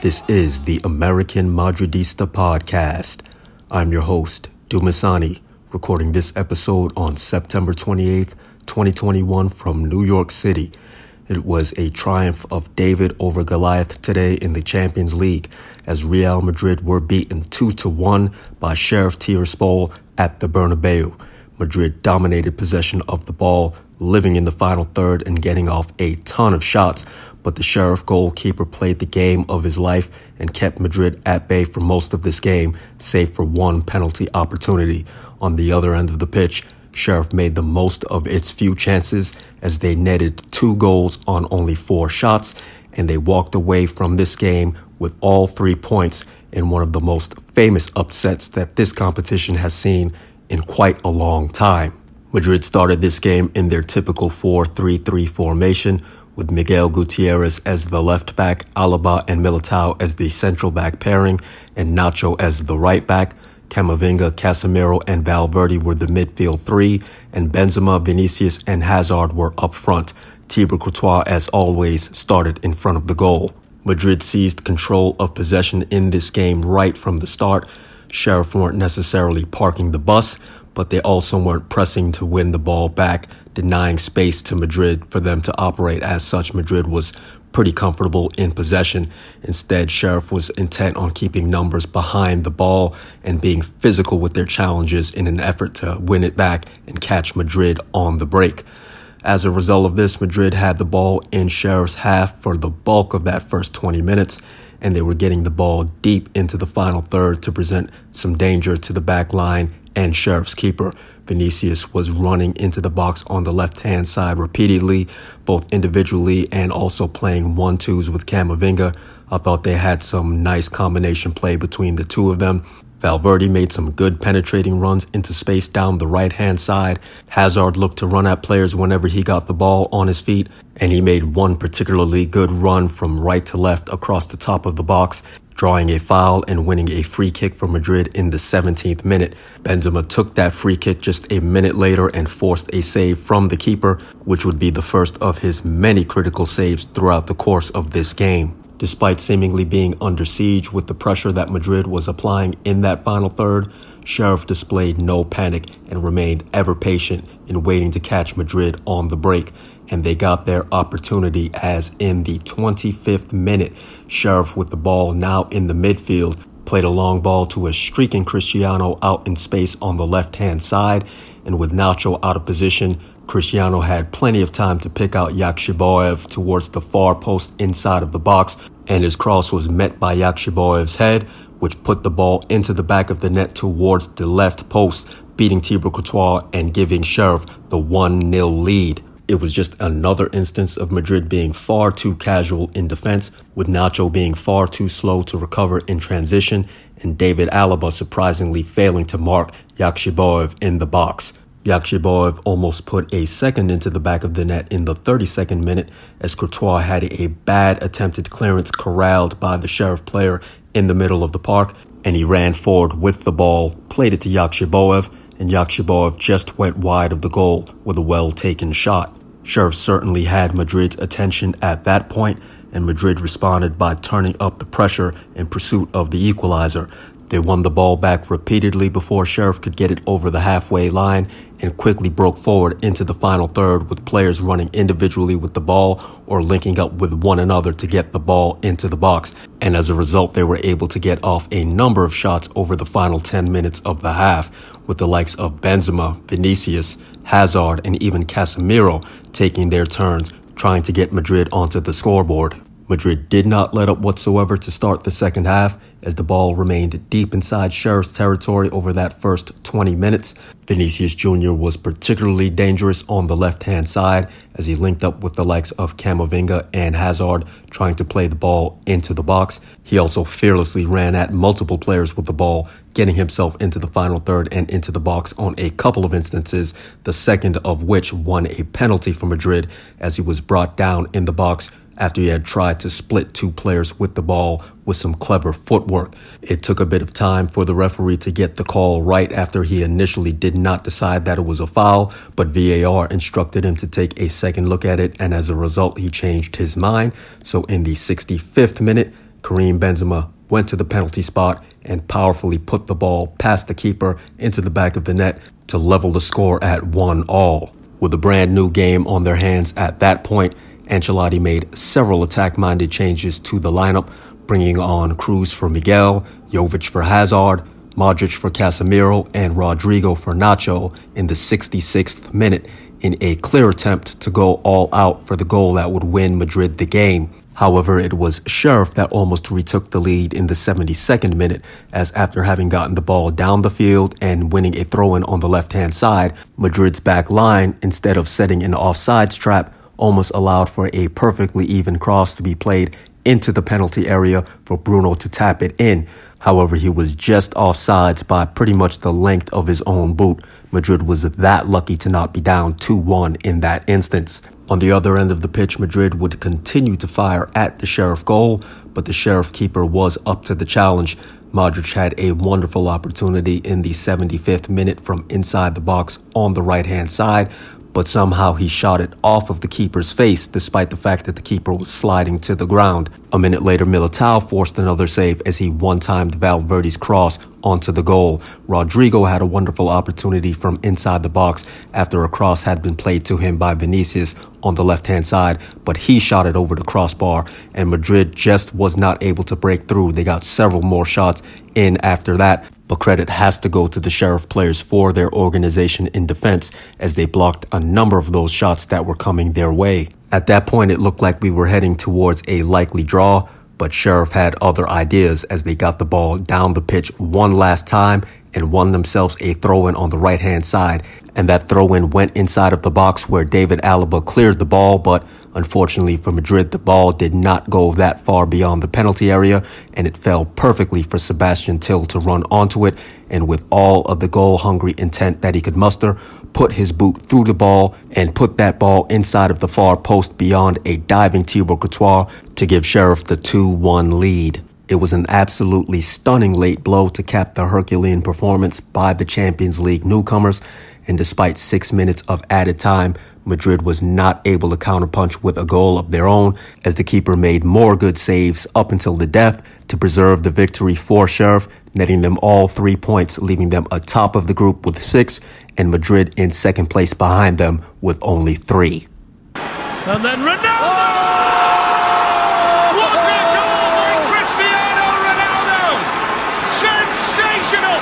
This is the American Madridista Podcast. I'm your host, Dumisani, recording this episode on September 28th, 2021 from New York City. It was a triumph of David over Goliath today in the Champions League as Real Madrid were beaten 2 to 1 by Sheriff Tiraspol at the Bernabeu. Madrid dominated possession of the ball, living in the final third and getting off a ton of shots, but the Sheriff goalkeeper played the game of his life and kept Madrid at bay for most of this game, save for one penalty opportunity. On the other end of the pitch, Sheriff made the most of its few chances as they netted two goals on only four shots, and they walked away from this game with all three points in one of the most famous upsets that this competition has seen in quite a long time. Madrid started this game in their typical 4-3-3 formation with Miguel Gutierrez as the left back, Alaba and Militao as the central back pairing, and Nacho as the right back. Camavinga, Casemiro, and Valverde were the midfield three, and Benzema, Vinicius, and Hazard were up front. Thibaut Courtois, as always, started in front of the goal. Madrid seized control of possession in this game right from the start. Sheriff weren't necessarily parking the bus, but they also weren't pressing to win the ball back, denying space to Madrid for them to operate as such. Madrid was pretty comfortable in possession. Instead, Sheriff was intent on keeping numbers behind the ball and being physical with their challenges in an effort to win it back and catch Madrid on the break. As a result of this, Madrid had the ball in Sheriff's half for the bulk of that first 20 minutes, and they were getting the ball deep into the final third to present some danger to the back line and Sheriff's keeper. Vinicius was running into the box on the left hand side repeatedly, both individually and also playing one twos with Camavinga. I thought they had some nice combination play between the two of them. Valverde made some good penetrating runs into space down the right hand side. Hazard looked to run at players whenever he got the ball on his feet, and he made one particularly good run from right to left across the top of the box, drawing a foul and winning a free kick for Madrid in the 17th minute. Benzema took that free kick just a minute later and forced a save from the keeper, which would be the first of his many critical saves throughout the course of this game. Despite seemingly being under siege with the pressure that Madrid was applying in that final third, Sheriff displayed no panic and remained ever patient in waiting to catch Madrid on the break. And they got their opportunity as in the 25th minute, Sheriff with the ball now in the midfield played a long ball to a streaking Cristiano out in space on the left hand side. And with Nacho out of position, Cristiano had plenty of time to pick out Yakhshiboev towards the far post inside of the box, and his cross was met by Yakhshiboev's head, which put the ball into the back of the net towards the left post, beating Thibaut Courtois and giving Sheriff the 1 0 lead. It was just another instance of Madrid being far too casual in defense, with Nacho being far too slow to recover in transition, and David Alaba surprisingly failing to mark Yakhshiboev in the box. Yakhshiboev almost put a second into the back of the net in the 32nd minute as Courtois had a bad attempted clearance corralled by the Sheriff player in the middle of the park, and he ran forward with the ball, played it to Yakhshiboev, and Yakhshiboev just went wide of the goal with a well taken shot. Sheriff certainly had Madrid's attention at that point, and Madrid responded by turning up the pressure in pursuit of the equalizer. They won the ball back repeatedly before Sheriff could get it over the halfway line and quickly broke forward into the final third with players running individually with the ball or linking up with one another to get the ball into the box. And as a result, they were able to get off a number of shots over the final 10 minutes of the half with the likes of Benzema, Vinicius, Hazard, and even Casemiro taking their turns trying to get Madrid onto the scoreboard. Madrid did not let up whatsoever to start the second half as the ball remained deep inside Sheriff's territory over that first 20 minutes. Vinicius Jr. was particularly dangerous on the left hand side as he linked up with the likes of Camavinga and Hazard trying to play the ball into the box. He also fearlessly ran at multiple players with the ball, getting himself into the final third and into the box on a couple of instances, the second of which won a penalty for Madrid as he was brought down in the box after he had tried to split two players with the ball with some clever footwork. It took a bit of time for the referee to get the call right after he initially did not decide that it was a foul, but VAR instructed him to take a second look at it, and as a result, he changed his mind. So in the 65th minute, Karim Benzema went to the penalty spot and powerfully put the ball past the keeper into the back of the net to level the score at one all. With a brand new game on their hands at that point, Ancelotti made several attack-minded changes to the lineup, bringing on Kroos for Miguel, Jovic for Hazard, Modric for Casemiro, and Rodrygo for Nacho in the 66th minute in a clear attempt to go all out for the goal that would win Madrid the game. However, it was Sheriff that almost retook the lead in the 72nd minute, as after having gotten the ball down the field and winning a throw in on the left hand side, Madrid's back line, instead of setting an offsides trap, almost allowed for a perfectly even cross to be played into the penalty area for Bruno to tap it in. However, he was just offsides by pretty much the length of his own boot. Madrid was that lucky to not be down 2-1 in that instance. On the other end of the pitch, Madrid would continue to fire at the Sheriff goal, but the Sheriff keeper was up to the challenge. Modric had a wonderful opportunity in the 75th minute from inside the box on the right hand side, but somehow he shot it off of the keeper's face despite the fact that the keeper was sliding to the ground. A minute later, Militao forced another save as he one-timed Valverde's cross onto the goal. Rodrygo had a wonderful opportunity from inside the box after a cross had been played to him by Vinicius on the left-hand side, but he shot it over the crossbar and Madrid just was not able to break through. They got several more shots in after that, but credit has to go to the Sheriff players for their organization in defense as they blocked a number of those shots that were coming their way. At that point, it looked like we were heading towards a likely draw, but Sheriff had other ideas as they got the ball down the pitch one last time and won themselves a throw in on the right hand side. And that throw in went inside of the box where David Alaba cleared the ball, but Unfortunately for Madrid, the ball did not go that far beyond the penalty area, and it fell perfectly for Sébastien Thill to run onto it, and with all of the goal hungry intent that he could muster, put his boot through the ball and put that ball inside of the far post beyond a diving Thibaut Courtois to give Sheriff the 2-1 lead. It was an absolutely stunning late blow to cap the Herculean performance by the Champions League newcomers, and despite six minutes of added time, Madrid was not able to counterpunch with a goal of their own as the keeper made more good saves up until the death to preserve the victory for Sheriff, netting them all three points, leaving them atop of the group with six and Madrid in second place behind them with only three. And then Ronaldo! What a goal by Cristiano Ronaldo! Sensational!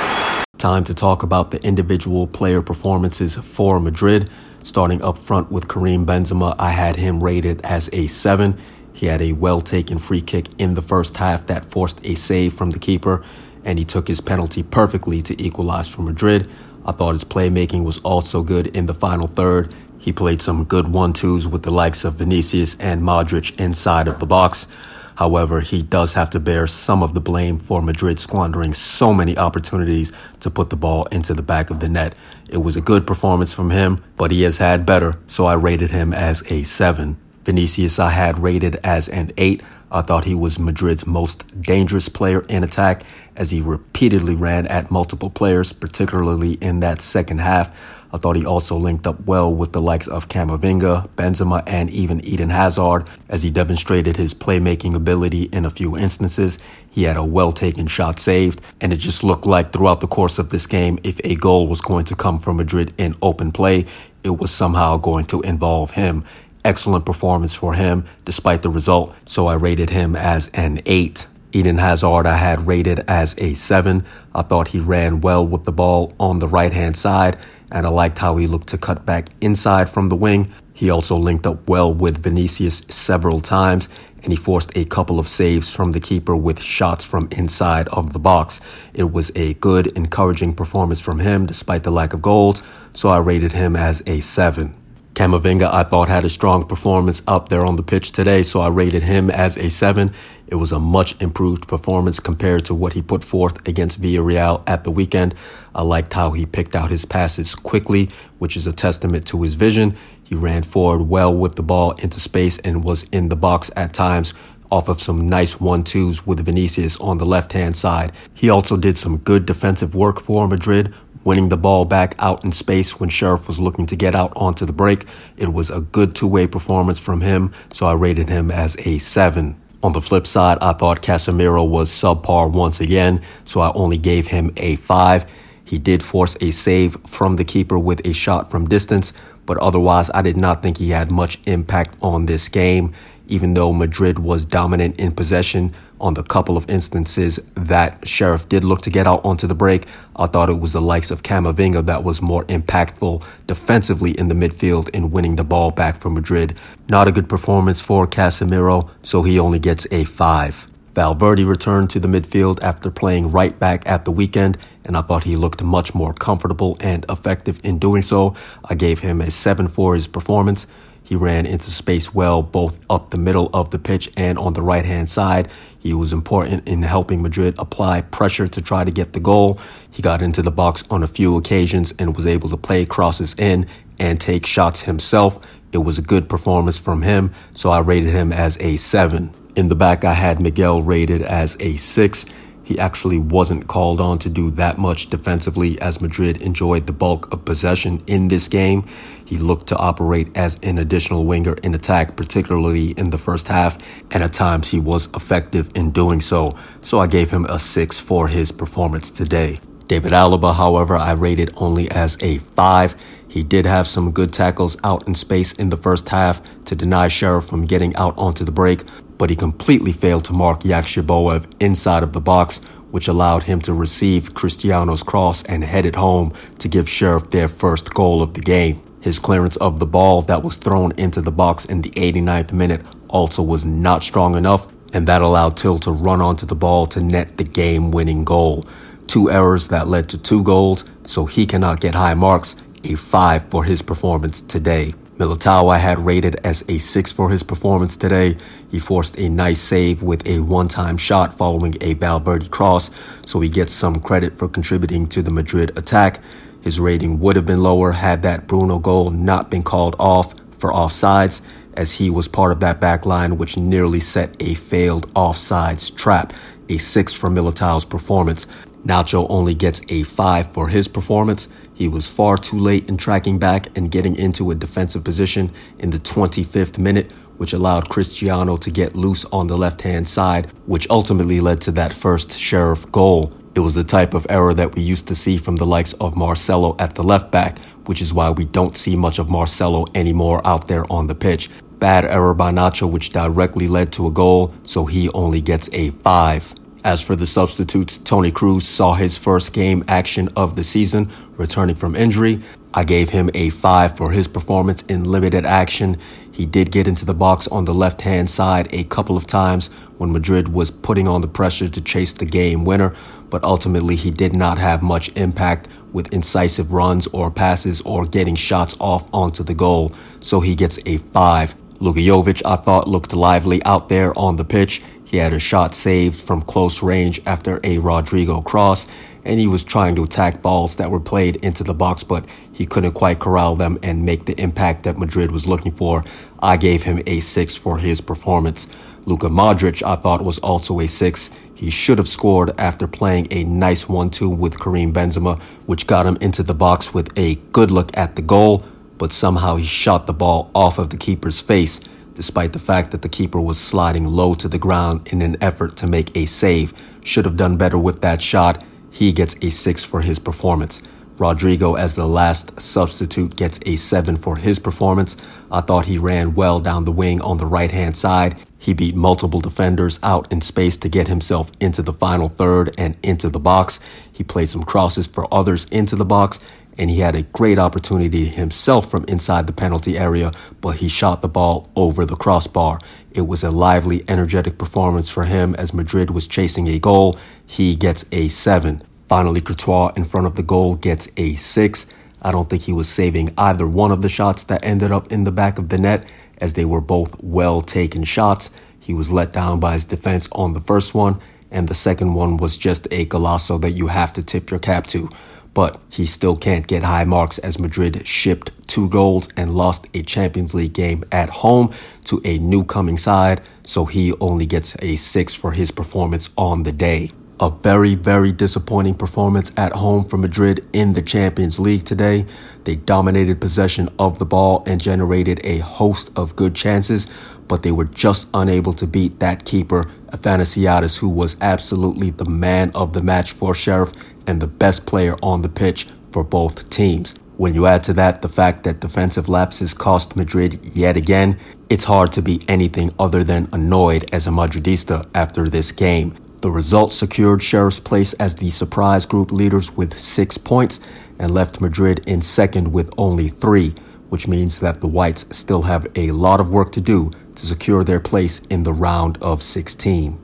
Time to talk about the individual player performances for Madrid. Starting up front with Karim Benzema, I had him rated as a 7. He had a well taken free kick in the first half that forced a save from the keeper, and he took his penalty perfectly to equalize for Madrid. I thought his playmaking was also good in the final third. He played some good one twos with the likes of Vinicius and Modric inside of the box. However, he does have to bear some of the blame for Madrid squandering so many opportunities to put the ball into the back of the net. It was a good performance from him, but he has had better, so I rated him as a 7. Vinicius I had rated as an 8. I thought he was Madrid's most dangerous player in attack as he repeatedly ran at multiple players, particularly in that second half. I thought he also linked up well with the likes of Camavinga, Benzema, and even Eden Hazard as he demonstrated his playmaking ability in a few instances. He had a well taken shot saved, and it just looked like throughout the course of this game, if a goal was going to come from Madrid in open play, it was somehow going to involve him. Excellent performance for him despite the result, so I rated him as an 8. Eden Hazard I had rated as a 7. I thought he ran well with the ball on the right hand side and I liked how he looked to cut back inside from the wing. He also linked up well with Vinicius several times, and he forced a couple of saves from the keeper with shots from inside of the box. It was a good, encouraging performance from him despite the lack of goals, so I rated him as a 7. Camavinga, I thought, had a strong performance up there on the pitch today, so I rated him as a 7. It was a much improved performance compared to what he put forth against Villarreal at the weekend. I liked how he picked out his passes quickly, which is a testament to his vision. He ran forward well with the ball into space and was in the box at times off of some nice one-twos with Vinicius on the left-hand side. He also did some good defensive work for Madrid, winning the ball back out in space when Sheriff was looking to get out onto the break. It was a good two-way performance from him, so I rated him as a 7. On the flip side, I thought Casemiro was subpar once again, so I only gave him a 5. He did force a save from the keeper with a shot from distance, but otherwise I did not think he had much impact on this game even though Madrid was dominant in possession on the couple of instances that Sheriff did look to get out onto the break, I thought it was the likes of Camavinga that was more impactful defensively in the midfield in winning the ball back for Madrid. Not a good performance for Casemiro, so he only gets a 5. Valverde returned to the midfield after playing right back at the weekend, and I thought he looked much more comfortable and effective in doing so. I gave him a 7 for his performance. He ran into space well, both up the middle of the pitch and on the right hand side. He was important in helping Madrid apply pressure to try to get the goal. He got into the box on a few occasions and was able to play crosses in and take shots himself. It was a good performance from him, so I rated him as a 7. In the back, I had Miguel rated as a 6. He actually wasn't called on to do that much defensively as Madrid enjoyed the bulk of possession in this game. He looked to operate as an additional winger in attack, particularly in the first half, and at times he was effective in doing so. So I gave him a 6 for his performance today. David Alaba, however, I rated only as a 5. He did have some good tackles out in space in the first half to deny Sheriff from getting out onto the break, but he completely failed to mark Yakhshiboev inside of the box, which allowed him to receive Cristiano's cross and head it home to give Sheriff their first goal of the game. His clearance of the ball that was thrown into the box in the 89th minute also was not strong enough, and that allowed Thill to run onto the ball to net the game winning goal. Two errors that led to two goals, so he cannot get high marks, a 5 for his performance today. Militao I had rated as a 6 for his performance today. He forced a nice save with a one-time shot following a Valverde cross, so he gets some credit for contributing to the Madrid attack. His rating would have been lower had that Bruno goal not been called off for offsides, as he was part of that back line which nearly set a failed offsides trap. A 6 for Militao's performance. Nacho only gets a 5 for his performance. He was far too late in tracking back and getting into a defensive position in the 25th minute, which allowed Cristiano to get loose on the left hand side, which ultimately led to that first Sheriff goal. It was the type of error that we used to see from the likes of Marcelo at the left back, which is why we don't see much of Marcelo anymore out there on the pitch. Bad error by Nacho, which directly led to a goal, so he only gets a 5. As for the substitutes, Toni Kroos saw his first game action of the season, returning from injury. I gave him a 5 for his performance in limited action. He did get into the box on the left hand side a couple of times when Madrid was putting on the pressure to chase the game winner, but ultimately he did not have much impact with incisive runs or passes or getting shots off onto the goal, so he gets a 5. Luka Jovic, I thought, looked lively out there on the pitch. He had a shot saved from close range after a Rodrygo cross, and he was trying to attack balls that were played into the box, but he couldn't quite corral them and make the impact that Madrid was looking for. I gave him a 6 for his performance. Luka Modric, I thought, was also a 6. He should have scored after playing a nice 1 2 with Karim Benzema, which got him into the box with a good look at the goal, but somehow he shot the ball off of the keeper's face despite the fact that the keeper was sliding low to the ground in an effort to make a save. Should have done better with that shot. He gets a 6 for his performance. Rodrygo, as the last substitute, gets a 7 for his performance. I thought he ran well down the wing on the right hand side. He beat multiple defenders out in space to get himself into the final third and into the box. He played some crosses for others into the box, and he had a great opportunity himself from inside the penalty area, but he shot the ball over the crossbar. It was a lively, energetic performance for him as Madrid was chasing a goal. He gets a 7. Finally, Courtois in front of the goal gets a 6. I don't think he was saving either one of the shots that ended up in the back of the net, as they were both well taken shots. He was let down by his defense on the first one, and the second one was just a golazo that you have to tip your cap to. But he still can't get high marks as Madrid shipped two goals and lost a Champions League game at home to a new coming side, so he only gets a six for his performance on the day. A very, very disappointing performance at home for Madrid in the Champions League today. They dominated possession of the ball and generated a host of good chances, but they were just unable to beat that keeper, Athanasiadis, who was absolutely the man of the match for Sheriff and the best player on the pitch for both teams. When you add to that the fact that defensive lapses cost Madrid yet again, it's hard to be anything other than annoyed as a Madridista after this game. The result secured Sheriff's place as the surprise group leaders with six points and left Madrid in second with only three, which means that the Whites still have a lot of work to do to secure their place in the round of 16.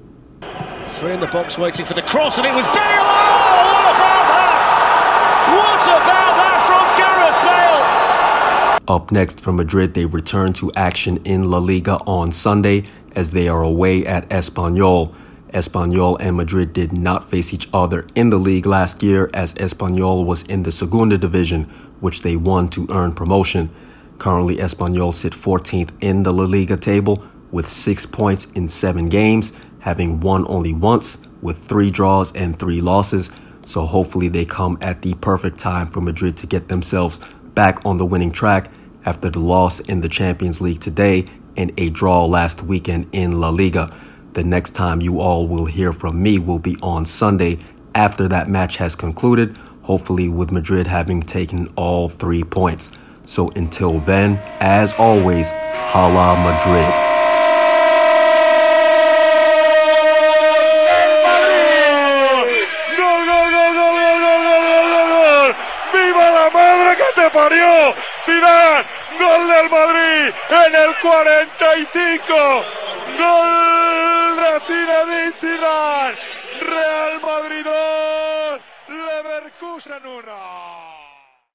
Three in the box waiting for the cross, and it was Bale! Oh, what about that? What about that from Gareth Bale? Up next from Madrid, they return to action in La Liga on Sunday as they are away at Espanyol. Espanyol and Madrid did not face each other in the league last year as Espanyol was in the Segunda division, which they won to earn promotion. Currently, Espanyol sit 14th in the La Liga table with six points in seven games, having won only once with three draws and three losses. So hopefully they come at the perfect time for Madrid to get themselves back on the winning track after the loss in the Champions League today and a draw last weekend in La Liga. The next time you all will hear from me will be on Sunday after that match has concluded, hopefully with Madrid having taken all three points. So until then, as always, Hala Madrid. parió! Zidane, gol del Madrid en el 45. Gol Zinedine. Real Madrid 2, Leverkusen 1.